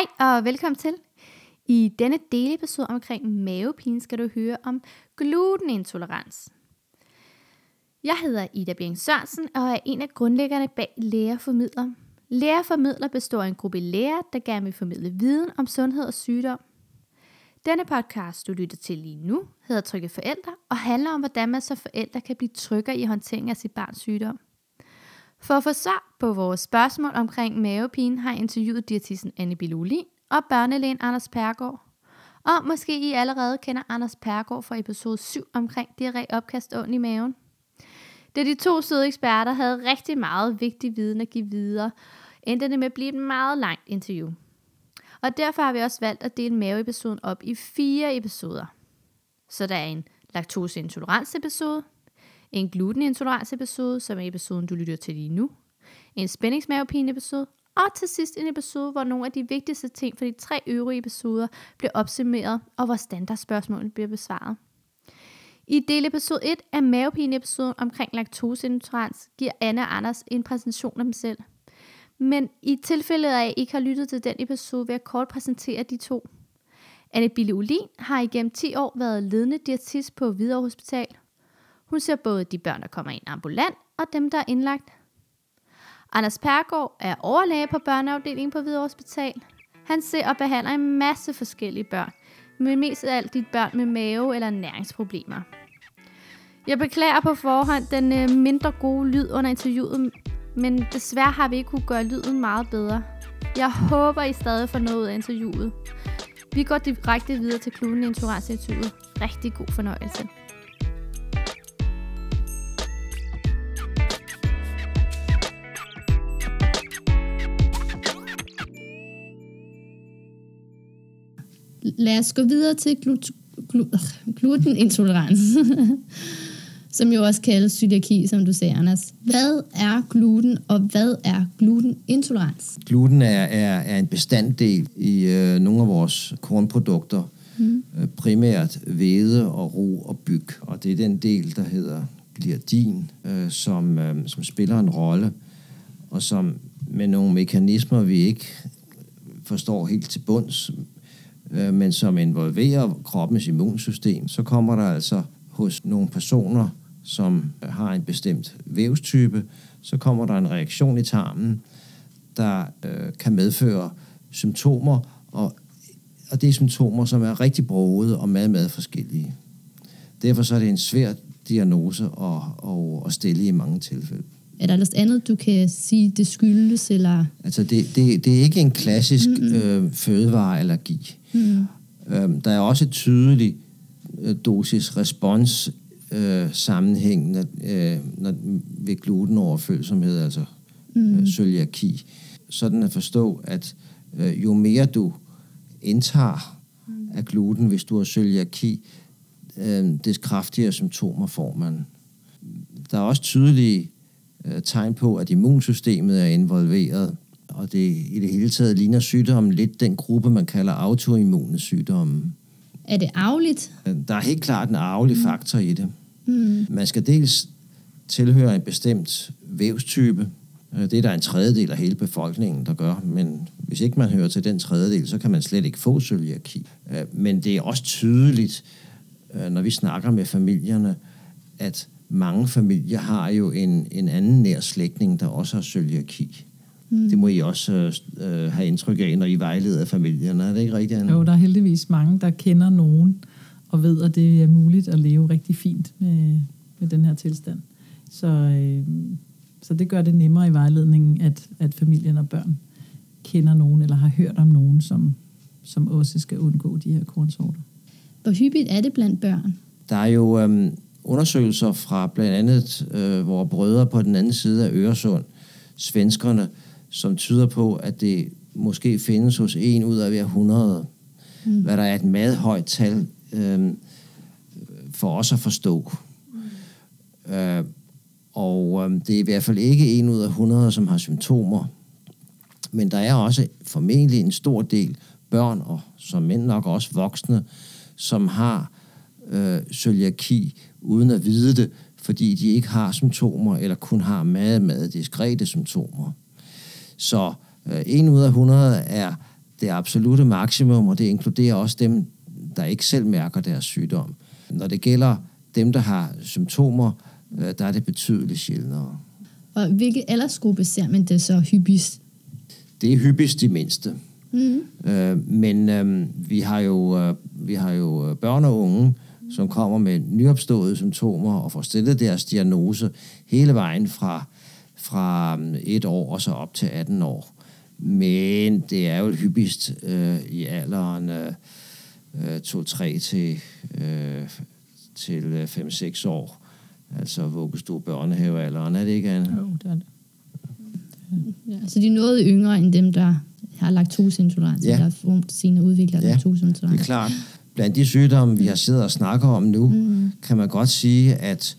Hej og velkommen til. I denne delepisode omkring mavepine skal du høre om glutenintolerans. Jeg hedder Ida Bering Sørensen og er en af grundlæggerne bag Lægerformidler. Lægerformidler består af en gruppe læger, der gerne vil formidle viden om sundhed og sygdom. Denne podcast, du lytter til lige nu, hedder Trygge Forældre og handler om, hvordan man som forældre kan blive tryggere i håndteringen af sit barns sygdom. For at få svar på vores spørgsmål omkring mavepine, har jeg interviewet diætisten Anne Biluli og børnelægen Anders Pergård. Og måske I allerede kender Anders Pergård fra episode 7 omkring diarré, opkast og i maven. Da de to søde eksperter havde rigtig meget vigtig viden at give videre, endte det med at blive et meget langt interview. Og derfor har vi også valgt at dele maveepisoden op i fire episoder. Så der er en laktoseintolerance episode, en glutenintoleranceepisode, som er episoden, du lytter til lige nu, en spændingsmavepine episode, og til sidst en episode, hvor nogle af de vigtigste ting for de tre øvrige episoder bliver opsummeret, og hvor standardspørgsmålene bliver besvaret. I del episode 1 af mavepine-episoden omkring laktoseintolerans giver Anne og Anders en præsentation af dem selv. Men i tilfælde af, at I ikke har lyttet til den episode, vil jeg kort præsentere de to. Anne Bille Ulin har igennem 10 år været ledende diætist på Hvidovre Hospital. Hun ser både de børn, der kommer ind ambulant, og dem, der er indlagt. Anders Pergaard er overlæge på børneafdelingen på Hvidovre Hospital. Han ser og behandler en masse forskellige børn, men mest af alt de børn med mave- eller næringsproblemer. Jeg beklager på forhånd den øh, mindre gode lyd under interviewet, men desværre har vi ikke kunne gøre lyden meget bedre. Jeg håber, I stadig får noget ud af interviewet. Vi går direkte videre til kluden i. Rigtig god fornøjelse. Lad os gå videre til glut, glut, glutenintolerans, som jo også kaldes cøliaki, som du sagde, Anders. Hvad er gluten, og hvad er glutenintolerans? Gluten er, er, er en bestanddel i øh, nogle af vores kornprodukter, mm. øh, primært hvede og ro og byg, og det er den del, der hedder gliadin, øh, som, øh, som spiller en rolle, og som med nogle mekanismer, vi ikke forstår helt til bunds, øh, men som involverer kroppens immunsystem, så kommer der altså hos nogle personer, som øh, har en bestemt vævstype, så kommer der en reaktion i tarmen, der øh, kan medføre symptomer, og, og det er symptomer, som er rigtig brogede og meget, meget forskellige. Derfor så er det en svær diagnose at, at, at stille i mange tilfælde. Er der noget andet, du kan sige, det skyldes? Eller? Altså, det, det, det er ikke en klassisk mm-hmm. øh, fødevareallergi. Mm. Øhm, der er også et tydeligt øh, dosis-respons øh, sammenhæng når, øh, når, ved glutenoverfølsomhed, altså mm. øh, cøliaki. Sådan at forstå, at øh, jo mere du indtager mm. af gluten, hvis du har cøliaki, øh, des kraftigere symptomer får man. Der er også tydelige øh, tegn på, at immunsystemet er involveret og det i det hele taget ligner sygdommen lidt den gruppe, man kalder autoimmune sygdomme. Er det arveligt? Der er helt klart en arvelig mm. faktor i det. Mm. Man skal dels tilhøre en bestemt vævstype. Det er der en tredjedel af hele befolkningen, der gør. Men hvis ikke man hører til den tredjedel, så kan man slet ikke få cøliaki. Men det er også tydeligt, når vi snakker med familierne, at mange familier har jo en, en anden nær slægtning, der også har cøliaki. Mm. Det må I også øh, have indtryk af, når I vejleder familierne. Er det ikke rigtigt, Anne? Jo, der er heldigvis mange, der kender nogen og ved, at det er muligt at leve rigtig fint med, med den her tilstand. Så, øh, så det gør det nemmere i vejledningen, at, at familien og børn kender nogen eller har hørt om nogen, som, som også skal undgå de her kornsorter. Hvor hyppigt er det blandt børn? Der er jo øh, undersøgelser fra blandt andet øh, vores brødre på den anden side af Øresund, svenskerne, som tyder på, at det måske findes hos en ud af hver 100, mm. hvad der er et meget højt tal øh, for os at forstå. Mm. Øh, og øh, det er i hvert fald ikke en ud af 100, som har symptomer. Men der er også formentlig en stor del børn, og som mænd nok også voksne, som har øh, cøliaki uden at vide det, fordi de ikke har symptomer, eller kun har meget, meget diskrete symptomer. Så øh, en ud af 100 er det absolute maksimum, og det inkluderer også dem, der ikke selv mærker deres sygdom. Når det gælder dem, der har symptomer, øh, der er det betydeligt sjældnere. Og hvilke aldersgruppe ser man det så hyppigst? Det er hyppigst de mindste. Mm-hmm. Øh, men øh, vi har jo, øh, vi har jo børn og unge, som kommer med nyopståede symptomer og får stillet deres diagnose hele vejen fra, fra et år og så op til 18 år. Men det er jo hyppigst øh, i alderen øh, 2-3 til, øh, til 5-6 år. Altså vuggestue børnehavealderen, er det ikke, Anne? Jo, det er det. Ja, så de er noget yngre end dem, der har laktoseintolerans, ja. eller senere udvikler ja, laktoseintolerans. det er klart. Blandt de sygdomme, vi har siddet og snakket om nu, mm. kan man godt sige, at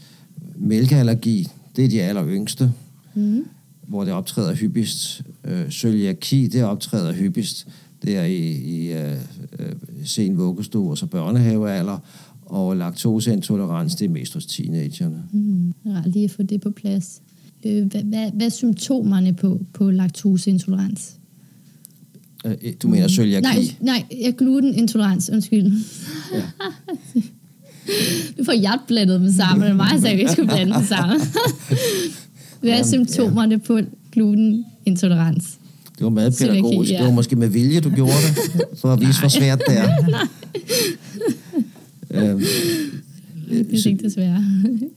mælkeallergi, det er de aller yngste, mm. hvor det optræder hyppigst. Øh, cøliaki, det optræder hyppigst. Det er i, i øh, øh, sen vuggestue og så børnehavealder. Og laktoseintolerans, det er mest hos teenagerne. Mm. Ja, lige at få det på plads. Øh, hvad, hvad, hvad er symptomerne på, på laktoseintolerans? Øh, du mener cøliaki? Nej, nej, jeg glutenintolerans, undskyld. Ja. nu får jeg blandet dem sammen, det er meget at jeg ikke skulle blande dem sammen. Hvad er symptomerne på glutenintolerans? Det var meget pædagogisk. Ja. Det var måske med vilje, du gjorde det, for at vise, hvor svært det er. øhm, det er ikke.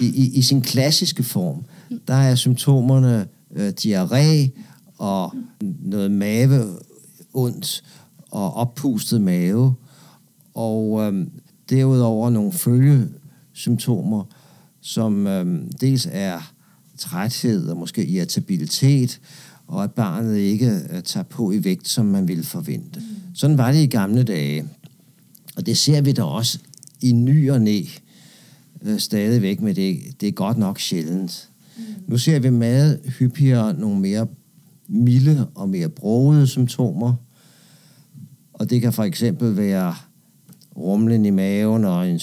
I, i, I sin klassiske form, der er symptomerne øh, diarré, og noget mave ondt og oppustet mave. Og øhm, derudover nogle følgesymptomer, som øhm, dels er træthed og måske irritabilitet, og at barnet ikke øh, tager på i vægt, som man ville forvente. Sådan var det i gamle dage. Og det ser vi da også i ny og næ øh, stadigvæk, men det, det er godt nok sjældent. Nu ser vi meget hyppigere nogle mere milde og mere brogede symptomer. Og det kan for eksempel være rumlen i maven og en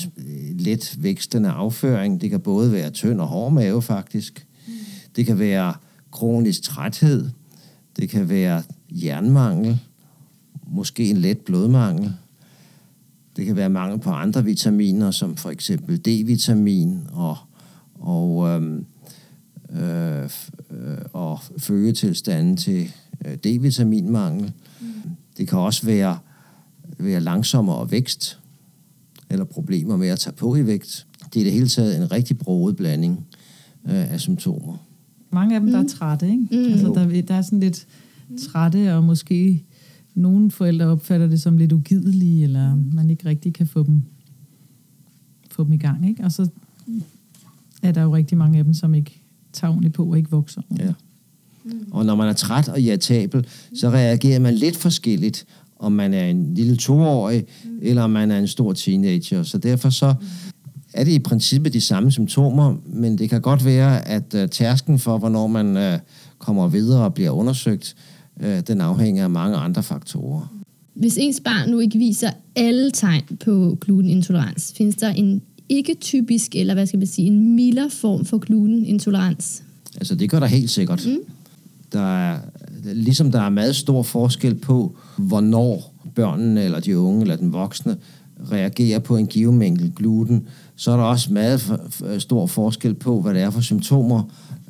let vækstende afføring. Det kan både være tynd og hård mave faktisk. Det kan være kronisk træthed. Det kan være jernmangel. Måske en let blodmangel. Det kan være mangel på andre vitaminer, som for eksempel D-vitamin og, og øhm, øh, øh, og følgetilstanden til øh, D-vitaminmangel. Mm. Det kan også være, være langsommere vækst, eller problemer med at tage på i vægt. Det er det hele taget en rigtig broget blanding øh, af symptomer. Mange af dem, der er mm. trætte, ikke? Mm. Altså, der, der er sådan lidt trætte, og måske nogle forældre opfatter det som lidt ugidelige, eller man ikke rigtig kan få dem, få dem i gang, ikke? Og så er der jo rigtig mange af dem, som ikke tager ordentligt på og ikke vokser. Ja. Og når man er træt og irritabel, så reagerer man lidt forskelligt, om man er en lille toårig, mm. eller om man er en stor teenager. Så derfor så er det i princippet de samme symptomer, men det kan godt være, at uh, tærsken for, hvornår man uh, kommer videre og bliver undersøgt, uh, den afhænger af mange andre faktorer. Hvis ens barn nu ikke viser alle tegn på glutenintolerans, findes der en ikke typisk, eller hvad skal man sige, en mildere form for glutenintolerans? Altså det gør der helt sikkert. Mm. Der er, ligesom der er meget stor forskel på, hvornår børnene, eller de unge, eller den voksne, reagerer på en given mængde gluten, så er der også meget stor forskel på, hvad det er for symptomer,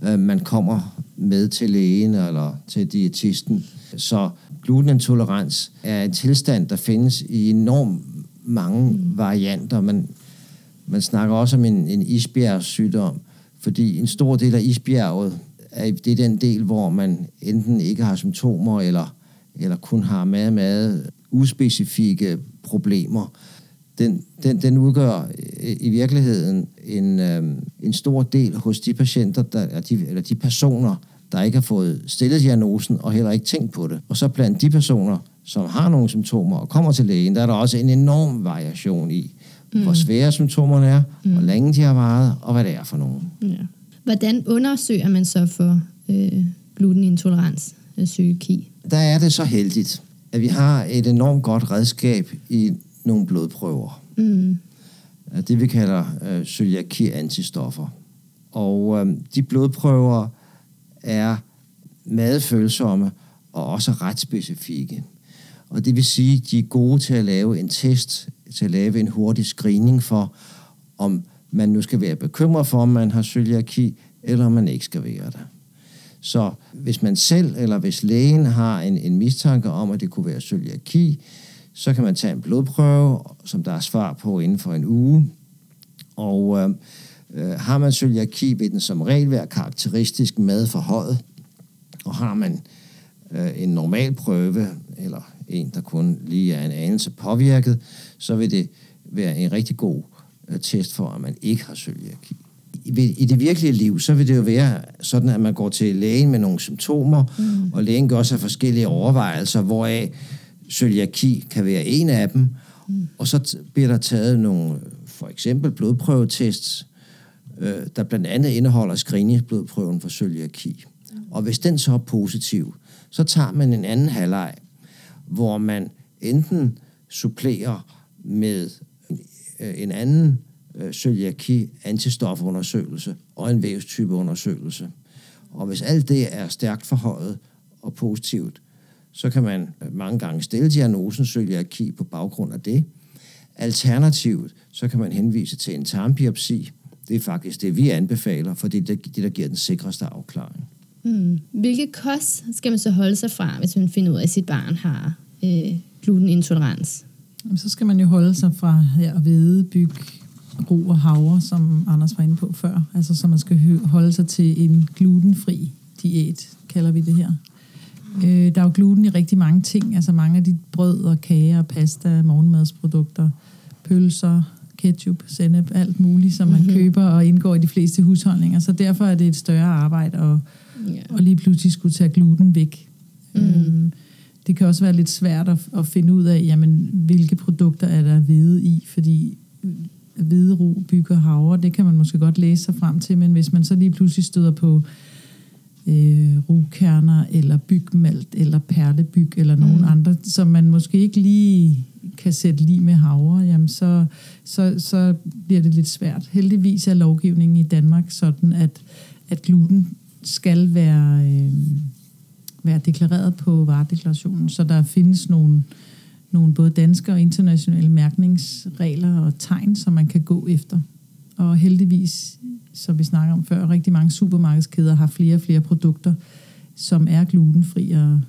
øh, man kommer med til lægen eller til diætisten. Så glutenintolerans er en tilstand, der findes i enormt mange mm. varianter. Man, man snakker også om en, en isbjergsygdom, fordi en stor del af isbjerget er, det er den del, hvor man enten ikke har symptomer, eller, eller kun har meget, meget uspecifikke problemer. den, den, den udgør øh, i virkeligheden en, øh, en stor del hos de patienter, der, de, eller de personer, der ikke har fået stillet diagnosen og heller ikke tænkt på det. Og så blandt de personer, som har nogle symptomer og kommer til lægen, der er der også en enorm variation i, mm. hvor svære symptomerne er, mm. hvor længe de har varet, og hvad det er for nogen. Ja. Hvordan undersøger man så for øh, glutenintolerans, øh, psyki? Der er det så heldigt, at vi har et enormt godt redskab i nogle blodprøver. Mm. Det vi kalder øh, cøliaki-antistoffer. Og øh, de blodprøver er meget følsomme og også ret specifikke. Og det vil sige, at de er gode til at lave en test, til at lave en hurtig screening for, om man nu skal være bekymret for, om man har cøliaki, eller om man ikke skal være det. Så hvis man selv, eller hvis lægen har en, en mistanke om, at det kunne være cøliaki, så kan man tage en blodprøve, som der er svar på inden for en uge. Og øh, øh, har man cøliaki, vil den som regel være karakteristisk med forhøjet. Og har man øh, en normal prøve, eller en, der kun lige er en anelse påvirket, så vil det være en rigtig god øh, test for, at man ikke har cøliaki. I, I det virkelige liv, så vil det jo være sådan, at man går til lægen med nogle symptomer, mm. og lægen gør sig forskellige overvejelser, hvoraf cøliaki kan være en af dem, mm. og så bliver der taget nogle, for eksempel blodprøvetests, øh, der blandt andet indeholder screeningsblodprøven for cøliaki. Mm. Og hvis den så er positiv, så tager man en anden halvleg, hvor man enten supplerer med øh, en anden øh, cøliaki-antistofundersøgelse og en vævstypeundersøgelse. Og hvis alt det er stærkt forhøjet og positivt, så kan man øh, mange gange stille diagnosen cøliaki på baggrund af det. Alternativt, så kan man henvise til en tarmbiopsi. Det er faktisk det, vi anbefaler, for det er det, der giver den sikreste afklaring. Mm. Hvilke kost skal man så holde sig fra, hvis man finder ud af, at sit barn har øh, glutenintolerans? Jamen, så skal man jo holde sig fra her hvede, byg, ro og havre, som Anders var inde på før. Altså, så man skal holde sig til en glutenfri diæt, kalder vi det her. Øh, der er jo gluten i rigtig mange ting, altså mange af de brød og kager, pasta, morgenmadsprodukter, pølser, ketchup, sennep, alt muligt, som man mm-hmm. køber og indgår i de fleste husholdninger. Så derfor er det et større arbejde at, yeah. at lige pludselig skulle tage gluten væk. Mm. Øhm, det kan også være lidt svært at, at finde ud af, jamen, hvilke produkter er der hvide i, fordi hvide ro bygger havre, det kan man måske godt læse sig frem til, men hvis man så lige pludselig støder på øh, rugkerner, eller bygmalt, eller perlebyg, eller nogen mm. andre, som man måske ikke lige kan sætte lige med havre, jamen så, så, så bliver det lidt svært. Heldigvis er lovgivningen i Danmark sådan, at, at gluten skal være, øh, være deklareret på varedeklarationen, så der findes nogle, nogle både danske og internationale mærkningsregler og tegn, som man kan gå efter. Og heldigvis som vi snakker om før, rigtig mange supermarkedskæder har flere og flere produkter, som er glutenfri, og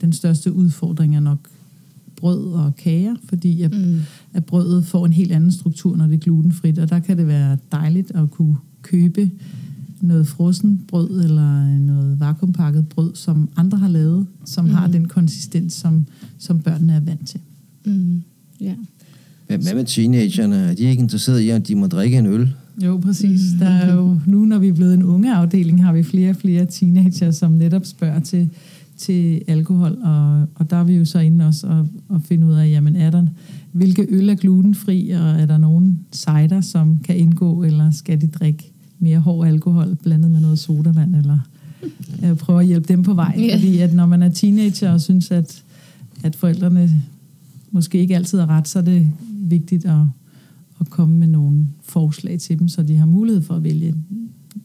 den største udfordring er nok brød og kager, fordi at, mm. at brødet får en helt anden struktur, når det er glutenfrit, og der kan det være dejligt at kunne købe noget frossen brød eller noget vakuumpakket brød, som andre har lavet, som mm. har den konsistens, som, som børnene er vant til. Mm. Ja. Hvad med teenagerne? Er de ikke interesseret i, at de må drikke en øl? Jo, præcis. Der er jo, nu når vi er blevet en unge afdeling, har vi flere og flere teenager, som netop spørger til, til alkohol, og, og der er vi jo så inde også og, og finde ud af, jamen er der, hvilke øl er glutenfri, og er der nogen cider, som kan indgå, eller skal de drikke mere hård alkohol blandet med noget sodavand, eller øh, prøve at hjælpe dem på vej. Yeah. Fordi at når man er teenager og synes, at, at forældrene måske ikke altid er ret, så er det vigtigt at at komme med nogle forslag til dem, så de har mulighed for at vælge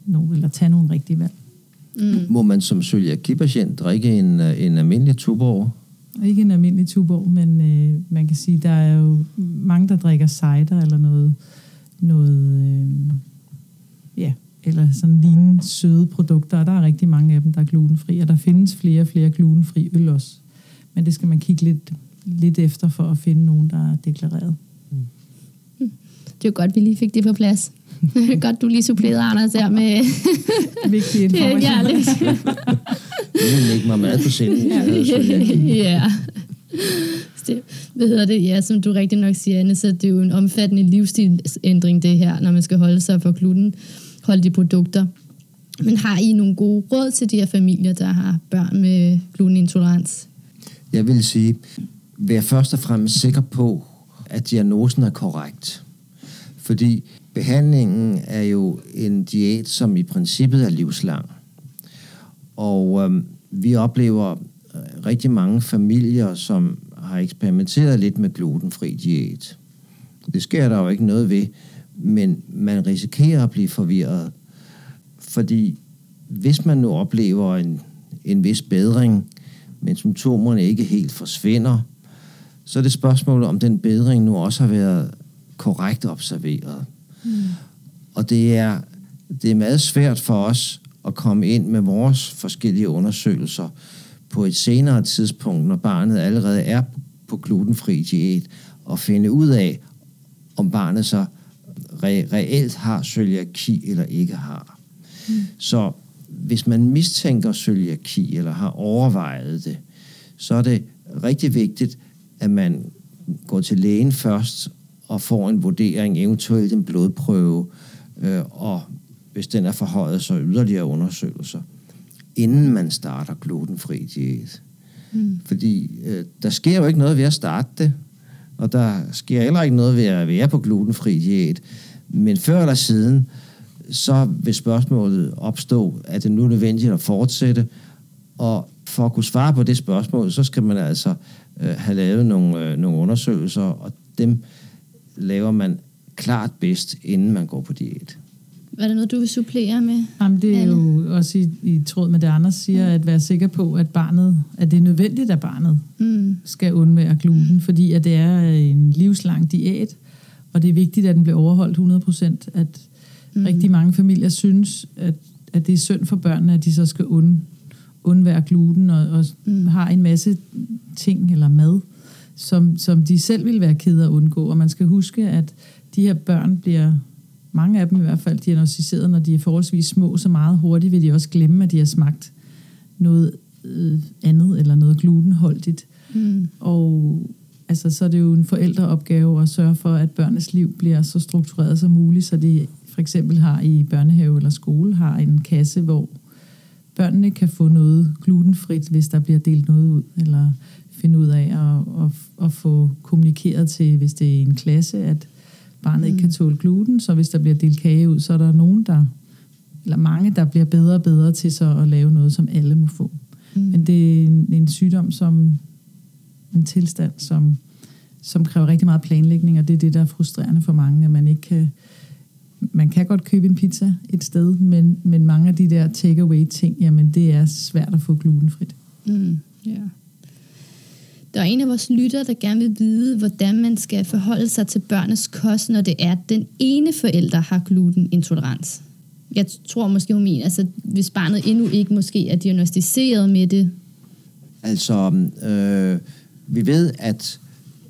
nogle, eller tage nogle rigtige valg. Mm. Må man som cøliaki-patient drikke en, en almindelig tuborg? Ikke en almindelig tuborg, men øh, man kan sige, der er jo mange, der drikker cider eller noget, noget øh, ja, eller sådan lignende søde produkter, og der er rigtig mange af dem, der er glutenfri, og der findes flere og flere glutenfri øl også. Men det skal man kigge lidt, lidt efter for at finde nogen, der er deklareret. Det er godt, vi lige fik det på plads. godt, du lige supplerede Anders her med... Vigtig information. ja, lidt. det vil ikke mig meget på sinden. ja det, hvad hedder det? Ja, som du rigtig nok siger, Anne, så det er jo en omfattende livsstilsændring, det her, når man skal holde sig for de produkter. Men har I nogle gode råd til de her familier, der har børn med glutenintolerans? Jeg vil sige, vær først og fremmest sikker på, at diagnosen er korrekt. Fordi behandlingen er jo en diæt, som i princippet er livslang. Og øhm, vi oplever øh, rigtig mange familier, som har eksperimenteret lidt med glutenfri diæt. Det sker der jo ikke noget ved, men man risikerer at blive forvirret. Fordi hvis man nu oplever en, en vis bedring, men symptomerne ikke helt forsvinder, så er det spørgsmålet, om den bedring nu også har været korrekt observeret. Mm. Og det er, det er meget svært for os at komme ind med vores forskellige undersøgelser på et senere tidspunkt, når barnet allerede er på glutenfri diæt, og finde ud af, om barnet så re- reelt har cøliaki eller ikke har. Mm. Så hvis man mistænker cøliaki eller har overvejet det, så er det rigtig vigtigt, at man går til lægen først og får en vurdering, eventuelt en blodprøve, øh, og hvis den er forhøjet, så yderligere undersøgelser, inden man starter glutenfri diæt. Mm. Fordi øh, der sker jo ikke noget ved at starte det, og der sker heller ikke noget ved at være på glutenfri diæt. Men før eller siden, så vil spørgsmålet opstå, at det nu er nødvendigt at fortsætte, og for at kunne svare på det spørgsmål, så skal man altså øh, have lavet nogle, øh, nogle undersøgelser, og dem laver man klart bedst, inden man går på diæt. Var der noget, du vil supplere med? Jamen, det er Anne? jo også i, i tråd med det, Anders siger, mm. at være sikker på, at barnet, at det er nødvendigt, at barnet mm. skal undvære gluten, fordi at det er en livslang diæt, og det er vigtigt, at den bliver overholdt 100 procent. At mm. rigtig mange familier synes, at, at det er synd for børnene, at de så skal und, undvære gluten, og, og mm. har en masse ting eller mad, som, som de selv vil være ked af at undgå. Og man skal huske, at de her børn bliver mange af dem i hvert fald diagnostiseret, når de er forholdsvis små, så meget hurtigt vil de også glemme, at de har smagt noget øh, andet eller noget glutenholdigt. Mm. Og altså, så er det jo en forældreopgave at sørge for, at børnenes liv bliver så struktureret som muligt, så de for eksempel har i børnehave eller skole har en kasse, hvor børnene kan få noget glutenfrit, hvis der bliver delt noget ud, eller finde ud af at, at, at få kommunikeret til, hvis det er en klasse, at barnet mm. ikke kan tåle gluten, så hvis der bliver delt kage ud, så er der nogen, der, eller mange, der bliver bedre og bedre til så at lave noget, som alle må få. Mm. Men det er en, en sygdom, som en tilstand, som, som kræver rigtig meget planlægning, og det er det, der er frustrerende for mange, at man ikke kan, man kan godt købe en pizza et sted, men, men mange af de der takeaway ting, jamen det er svært at få glutenfrit. Mm, yeah. Der er en af vores lyttere, der gerne vil vide, hvordan man skal forholde sig til børnenes kost, når det er, at den ene forælder har glutenintolerans. Jeg tror måske, hun mener, altså hvis barnet endnu ikke måske er diagnostiseret med det. Altså, øh, vi ved, at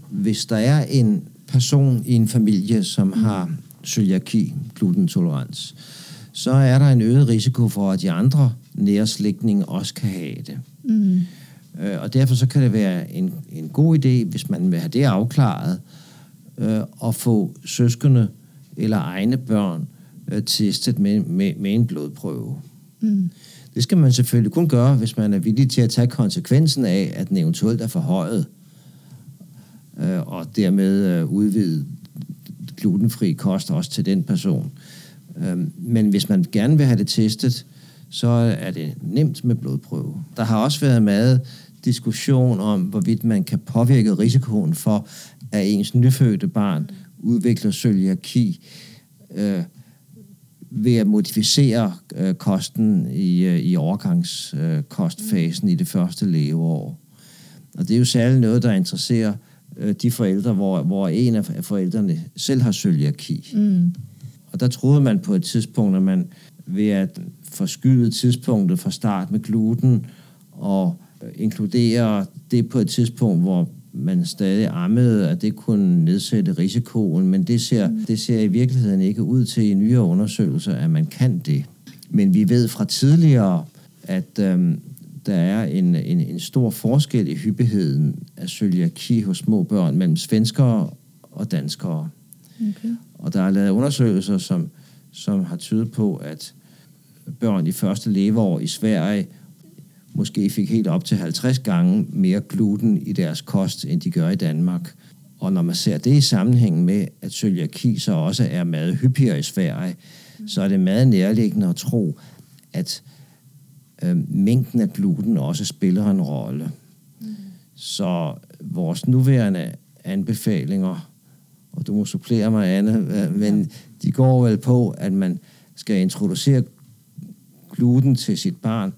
hvis der er en person i en familie, som mm. har cøliaki, glutenintolerans, så er der en øget risiko for, at de andre nærslægtninge også kan have det. Mm. Øh, og derfor så kan det være en, en god idé, hvis man vil have det afklaret, øh, at få søskende eller egne børn øh, testet med, med, med en blodprøve. Mm. Det skal man selvfølgelig kun gøre, hvis man er villig til at tage konsekvensen af, at den eventuelt er forhøjet, øh, og dermed øh, udvide glutenfri kost også til den person. Øh, men hvis man gerne vil have det testet, så er det nemt med blodprøve. Der har også været meget diskussion om, hvorvidt man kan påvirke risikoen for, at ens nyfødte barn udvikler cøliaki øh, ved at modificere øh, kosten i, øh, i overgangskostfasen øh, i det første leveår. Og det er jo særligt noget, der interesserer øh, de forældre, hvor, hvor en af forældrene selv har cøliaki. Mm. Og der troede man på et tidspunkt, at man ved at forskyde tidspunktet fra start med gluten og inkludere det på et tidspunkt, hvor man stadig ammede, at det kunne nedsætte risikoen, men det ser, mm. det ser i virkeligheden ikke ud til i nyere undersøgelser, at man kan det. Men vi ved fra tidligere, at øhm, der er en, en, en stor forskel i hyppigheden af cøliaki hos små børn mellem svenskere og danskere. Okay. Og der er lavet undersøgelser, som, som har tydet på, at børn i første leveår i Sverige måske fik helt op til 50 gange mere gluten i deres kost, end de gør i Danmark. Og når man ser det i sammenhæng med, at cøliaki så også er meget hyppigere i Sverige, så er det meget nærliggende at tro, at øh, mængden af gluten også spiller en rolle. Mm. Så vores nuværende anbefalinger, og du må supplere mig, Anne, men de går vel på, at man skal introducere gluten til sit barn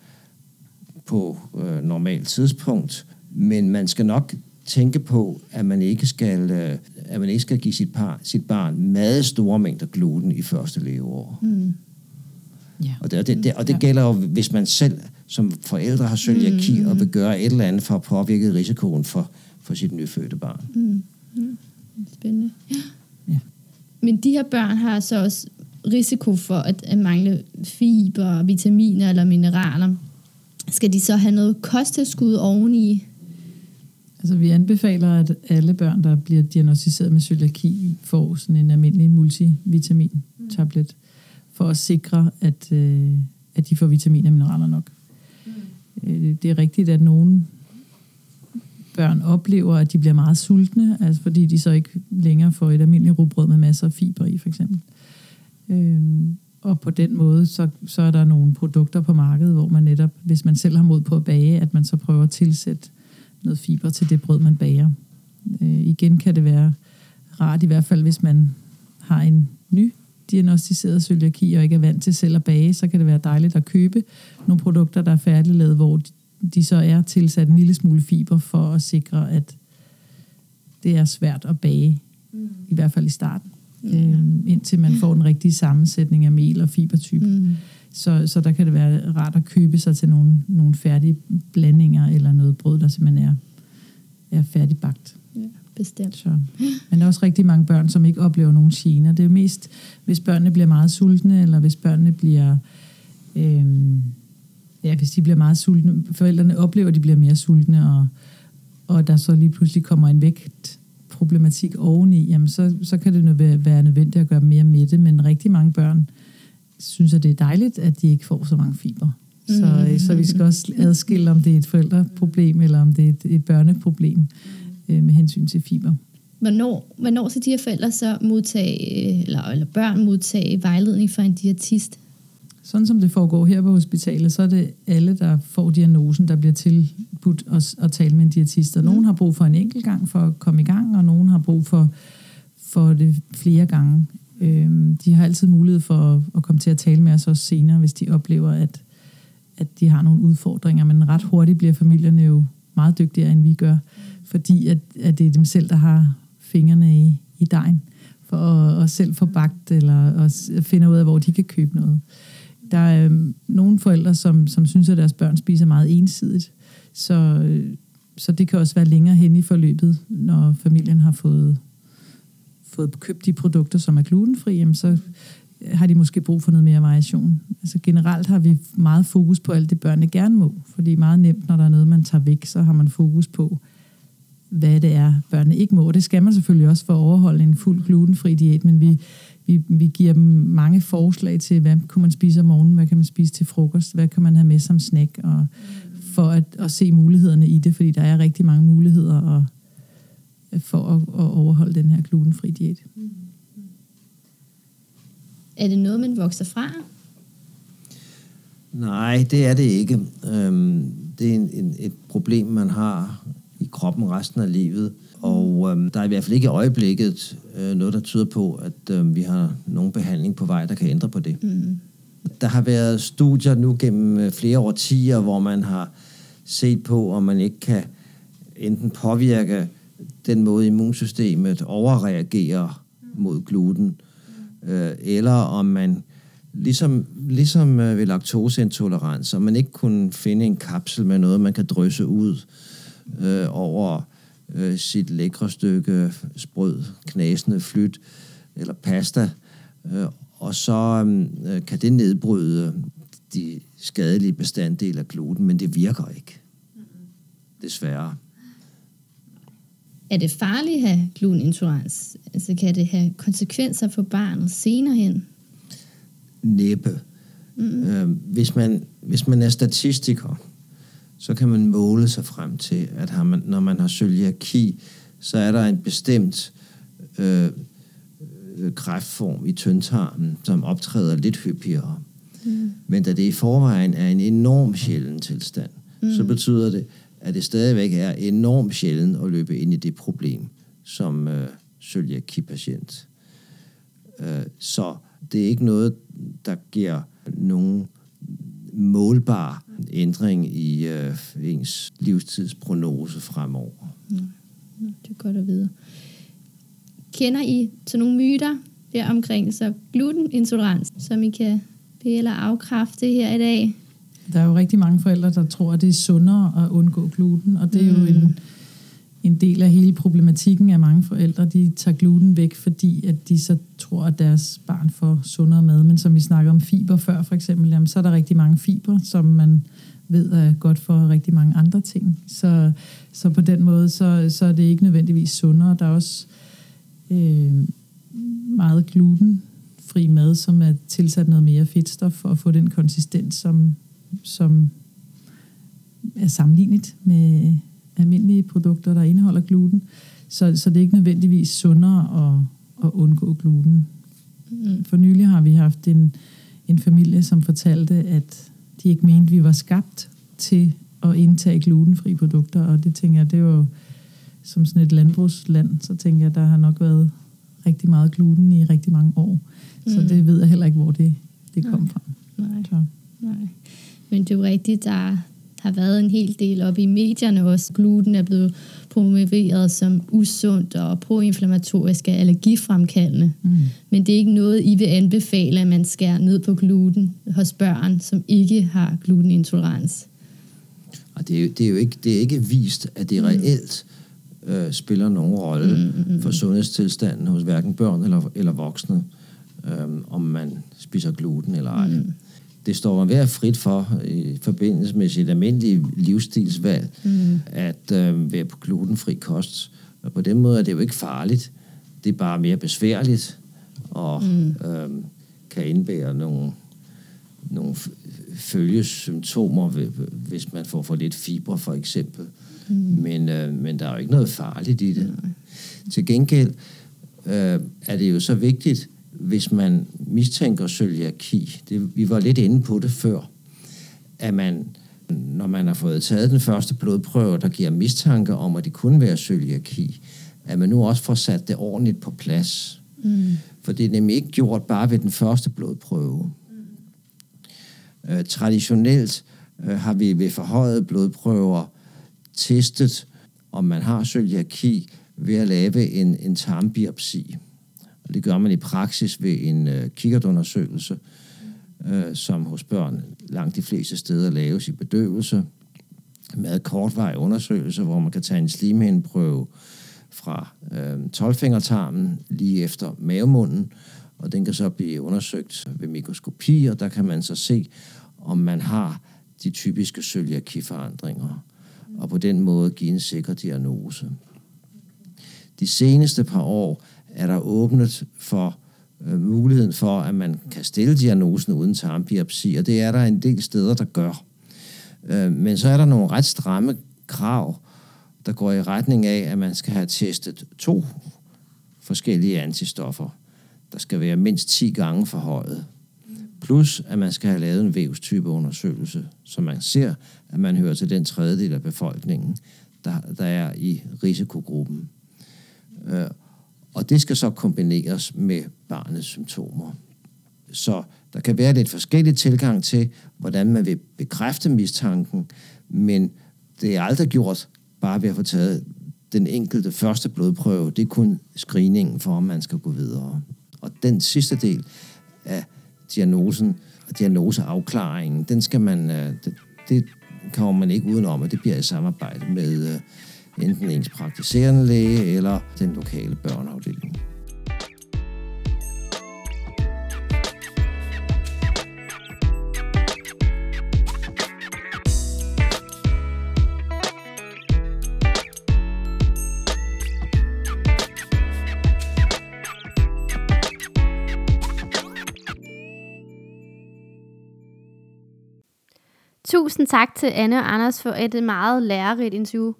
på øh, normalt tidspunkt, men man skal nok tænke på, at man ikke skal, øh, at man ikke skal give sit, par, sit barn meget store mængder gluten i første leveår. Mm. Ja. Og, det, og, det, det, og det gælder jo, hvis man selv som forældre har cøliaki mm. og vil gøre et eller andet for at påvirke risikoen for, for sit nyfødte barn. Mm. Mm. Spændende. Ja. ja. Men de her børn har så også risiko for at, at mangle fiber, vitaminer eller mineraler. Skal de så have noget kosttilskud oveni? Altså, vi anbefaler, at alle børn, der bliver diagnostiseret med cøliaki, får sådan en almindelig multivitamin-tablet, for at sikre, at, øh, at de får vitaminer og mineraler nok. Mm. Øh, det er rigtigt, at nogle børn oplever, at de bliver meget sultne, altså fordi de så ikke længere får et almindeligt rugbrød med masser af fiber i, for eksempel. Øhm, og på den måde, så, så er der nogle produkter på markedet, hvor man netop, hvis man selv har mod på at bage, at man så prøver at tilsætte noget fiber til det brød, man bager. Øh, igen kan det være rart, i hvert fald hvis man har en ny diagnostiseret cøliaki og ikke er vant til selv at bage, så kan det være dejligt at købe nogle produkter, der er færdiglavet, hvor de så er tilsat en lille smule fiber for at sikre, at det er svært at bage, mm. i hvert fald i starten. Øhm, indtil man får den rigtige sammensætning af mel og fibertype. Mm. Så, så der kan det være rart at købe sig til nogle, nogle færdige blandinger eller noget brød, der simpelthen er, er færdigbagt. Ja, bestemt. Så. Men der er også rigtig mange børn, som ikke oplever nogen gener. Det er mest, hvis børnene bliver meget sultne, eller hvis børnene bliver... Øhm, ja, hvis de bliver meget sultne. Forældrene oplever, at de bliver mere sultne, og, og der så lige pludselig kommer en vægt problematik oveni, jamen så, så kan det være nødvendigt at gøre mere med det, men rigtig mange børn synes, at det er dejligt, at de ikke får så mange fiber. Så, mm. så vi skal også adskille, om det er et forældreproblem, eller om det er et, et børneproblem øh, med hensyn til fiber. Hvornår, hvornår skal de her forældre så modtage, eller, eller børn modtage vejledning fra en diætist? Sådan som det foregår her på hospitalet, så er det alle, der får diagnosen, der bliver tilbudt at, at tale med en diætist. Og nogen har brug for en enkelt gang for at komme i gang, og nogen har brug for, for det flere gange. Øhm, de har altid mulighed for at, at komme til at tale med os også senere, hvis de oplever, at, at de har nogle udfordringer. Men ret hurtigt bliver familierne jo meget dygtigere, end vi gør, fordi at, at det er dem selv, der har fingrene i, i dejen for at, at selv få bagt, eller at finde ud af, hvor de kan købe noget. Der er øhm, nogle forældre, som, som synes, at deres børn spiser meget ensidigt, så, øh, så det kan også være længere hen i forløbet, når familien har fået fået købt de produkter, som er glutenfri, jamen så øh, har de måske brug for noget mere variation. Altså generelt har vi meget fokus på alt det, børnene gerne må, fordi meget nemt, når der er noget, man tager væk, så har man fokus på, hvad det er, børnene ikke må. Og det skal man selvfølgelig også for at overholde en fuld glutenfri diæt, men vi, vi, vi giver dem mange forslag til, hvad kunne man spise om morgenen, hvad kan man spise til frokost, hvad kan man have med som snack, og for at, at se mulighederne i det, fordi der er rigtig mange muligheder, og for at, at overholde den her glutenfri diæt. Er det noget, man vokser fra? Nej, det er det ikke. Øhm, det er en, en, et problem, man har i kroppen resten af livet. Og øhm, der er i hvert fald ikke i øjeblikket øh, noget, der tyder på, at øh, vi har nogen behandling på vej, der kan ændre på det. Mm. Der har været studier nu gennem øh, flere årtier, hvor man har set på, om man ikke kan enten påvirke den måde immunsystemet overreagerer mod gluten, øh, eller om man ligesom, ligesom øh, ved laktoseintolerans, om man ikke kunne finde en kapsel med noget, man kan drysse ud øh, over øh, sit lækre stykke sprød, knasende flyt eller pasta, øh, og så øh, kan det nedbryde de skadelige bestanddele af gluten, men det virker ikke. Desværre. Er det farligt at have glutenintolerans? Altså kan det have konsekvenser for barnet senere hen? Næppe. Mm. Øh, hvis, man, hvis man er statistiker, så kan man måle sig frem til, at har man, når man har cøliaki, så er der en bestemt øh, øh, kræftform i tyndtarmen, som optræder lidt hyppigere. Mm. Men da det i forvejen er en enorm sjælden tilstand, mm. så betyder det, at det stadigvæk er enormt sjældent at løbe ind i det problem som øh, cøliaki-patient. Øh, så det er ikke noget, der giver nogen målbar ændring i øh, ens livstidsprognose fremover. Mm. Det er godt at vide. Kender I til nogle myter der omkring så glutenintolerans, som I kan be- eller afkræfte her i dag? Der er jo rigtig mange forældre, der tror, at det er sundere at undgå gluten, og det er mm. jo en, en del af hele problematikken af mange forældre. De tager gluten væk, fordi at de så tror, at deres barn får sundere mad. Men som vi snakker om fiber før for eksempel, jamen, så er der rigtig mange fiber, som man ved er godt for rigtig mange andre ting. Så, så på den måde, så, så er det ikke nødvendigvis sundere. Der er også øh, meget glutenfri mad, som er tilsat noget mere fedtstof for at få den konsistens, som, som er sammenlignet med almindelige produkter, der indeholder gluten. Så, så det er ikke nødvendigvis sundere at, at undgå gluten. Mm. For nylig har vi haft en, en familie, som fortalte, at de ikke mente, vi var skabt til at indtage glutenfri produkter, og det tænker jeg, det var jo som sådan et landbrugsland, så tænker jeg, der har nok været rigtig meget gluten i rigtig mange år. Mm. Så det ved jeg heller ikke, hvor det, det kom Nej. fra. Nej. Så. Nej. Men det er jo rigtigt, der har været en hel del op i medierne også. Gluten er blevet promoveret som usundt og proinflammatorisk og allergifremkaldende. Mm. Men det er ikke noget, I vil anbefale, at man skærer ned på gluten hos børn, som ikke har glutenintolerans. Og det er, jo, det, er jo ikke, det er ikke vist, at det reelt øh, spiller nogen rolle mm, mm, for sundhedstilstanden hos hverken børn eller, eller voksne, øh, om man spiser gluten eller ej. Mm. Det står man være frit for i forbindelse med sit almindelige livsstilsvalg, mm. at øh, være på glutenfri kost. Og på den måde er det jo ikke farligt. Det er bare mere besværligt og mm. øh, kan indbære nogle, nogle følgesymptomer, hvis man får for lidt fiber for eksempel. Mm. Men, øh, men der er jo ikke noget farligt i det. Mm. Til gengæld øh, er det jo så vigtigt, hvis man mistænker cøliaki, det, vi var lidt inde på det før, at man, når man har fået taget den første blodprøve, der giver mistanke om, at det kunne være cøliaki, at man nu også får sat det ordentligt på plads. Mm. For det er nemlig ikke gjort bare ved den første blodprøve. Mm. Øh, traditionelt øh, har vi ved forhøjede blodprøver testet, om man har cøliaki ved at lave en, en tarmbiopsi. Og det gør man i praksis ved en øh, kikkertundersøgelse, øh, som hos børn langt de fleste steder laves i bedøvelse, med kortvarig undersøgelse, hvor man kan tage en slimhindeprøve fra øh, tolvfingertarmen lige efter mavemunden, og den kan så blive undersøgt ved mikroskopi, og der kan man så se, om man har de typiske cøliakiforandringer, og på den måde give en sikker diagnose. De seneste par år er der åbnet for øh, muligheden for, at man kan stille diagnosen uden tarmbiopsi, og det er der en del steder, der gør. Øh, men så er der nogle ret stramme krav, der går i retning af, at man skal have testet to forskellige antistoffer, der skal være mindst 10 gange forhøjet. Plus, at man skal have lavet en vævstypeundersøgelse, så man ser, at man hører til den tredjedel af befolkningen, der, der er i risikogruppen. Øh, og det skal så kombineres med barnets symptomer. Så der kan være lidt forskellige tilgang til, hvordan man vil bekræfte mistanken, men det er aldrig gjort bare ved at få taget den enkelte første blodprøve. Det er kun screeningen for, om man skal gå videre. Og den sidste del af diagnosen og diagnoseafklaringen, den skal man, øh, det, det kommer man ikke udenom, og det bliver i samarbejde med øh, enten ens praktiserende læge eller den lokale børneafdeling. Tusind tak til Anne og Anders for et meget lærerigt interview.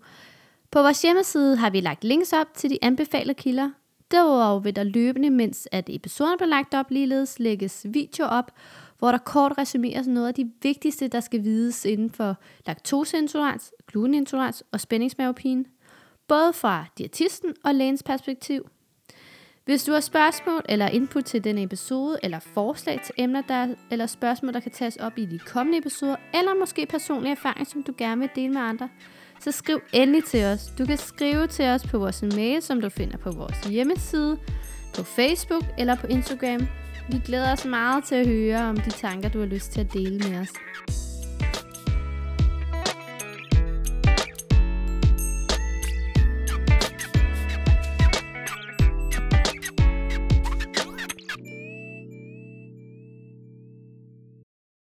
På vores hjemmeside har vi lagt links op til de anbefalede kilder. Derudover vil der løbende, mens at episoden bliver lagt op, ligeledes lægges video op, hvor der kort resumeres noget af de vigtigste, der skal vides inden for laktoseintolerans, glutenintolerans og spændingsmavepine, både fra diætisten og lægens perspektiv. Hvis du har spørgsmål eller input til denne episode, eller forslag til emner, der, eller spørgsmål, der kan tages op i de kommende episoder, eller måske personlige erfaringer, som du gerne vil dele med andre, så skriv endelig til os. Du kan skrive til os på vores mail, som du finder på vores hjemmeside, på Facebook eller på Instagram. Vi glæder os meget til at høre om de tanker, du har lyst til at dele med os.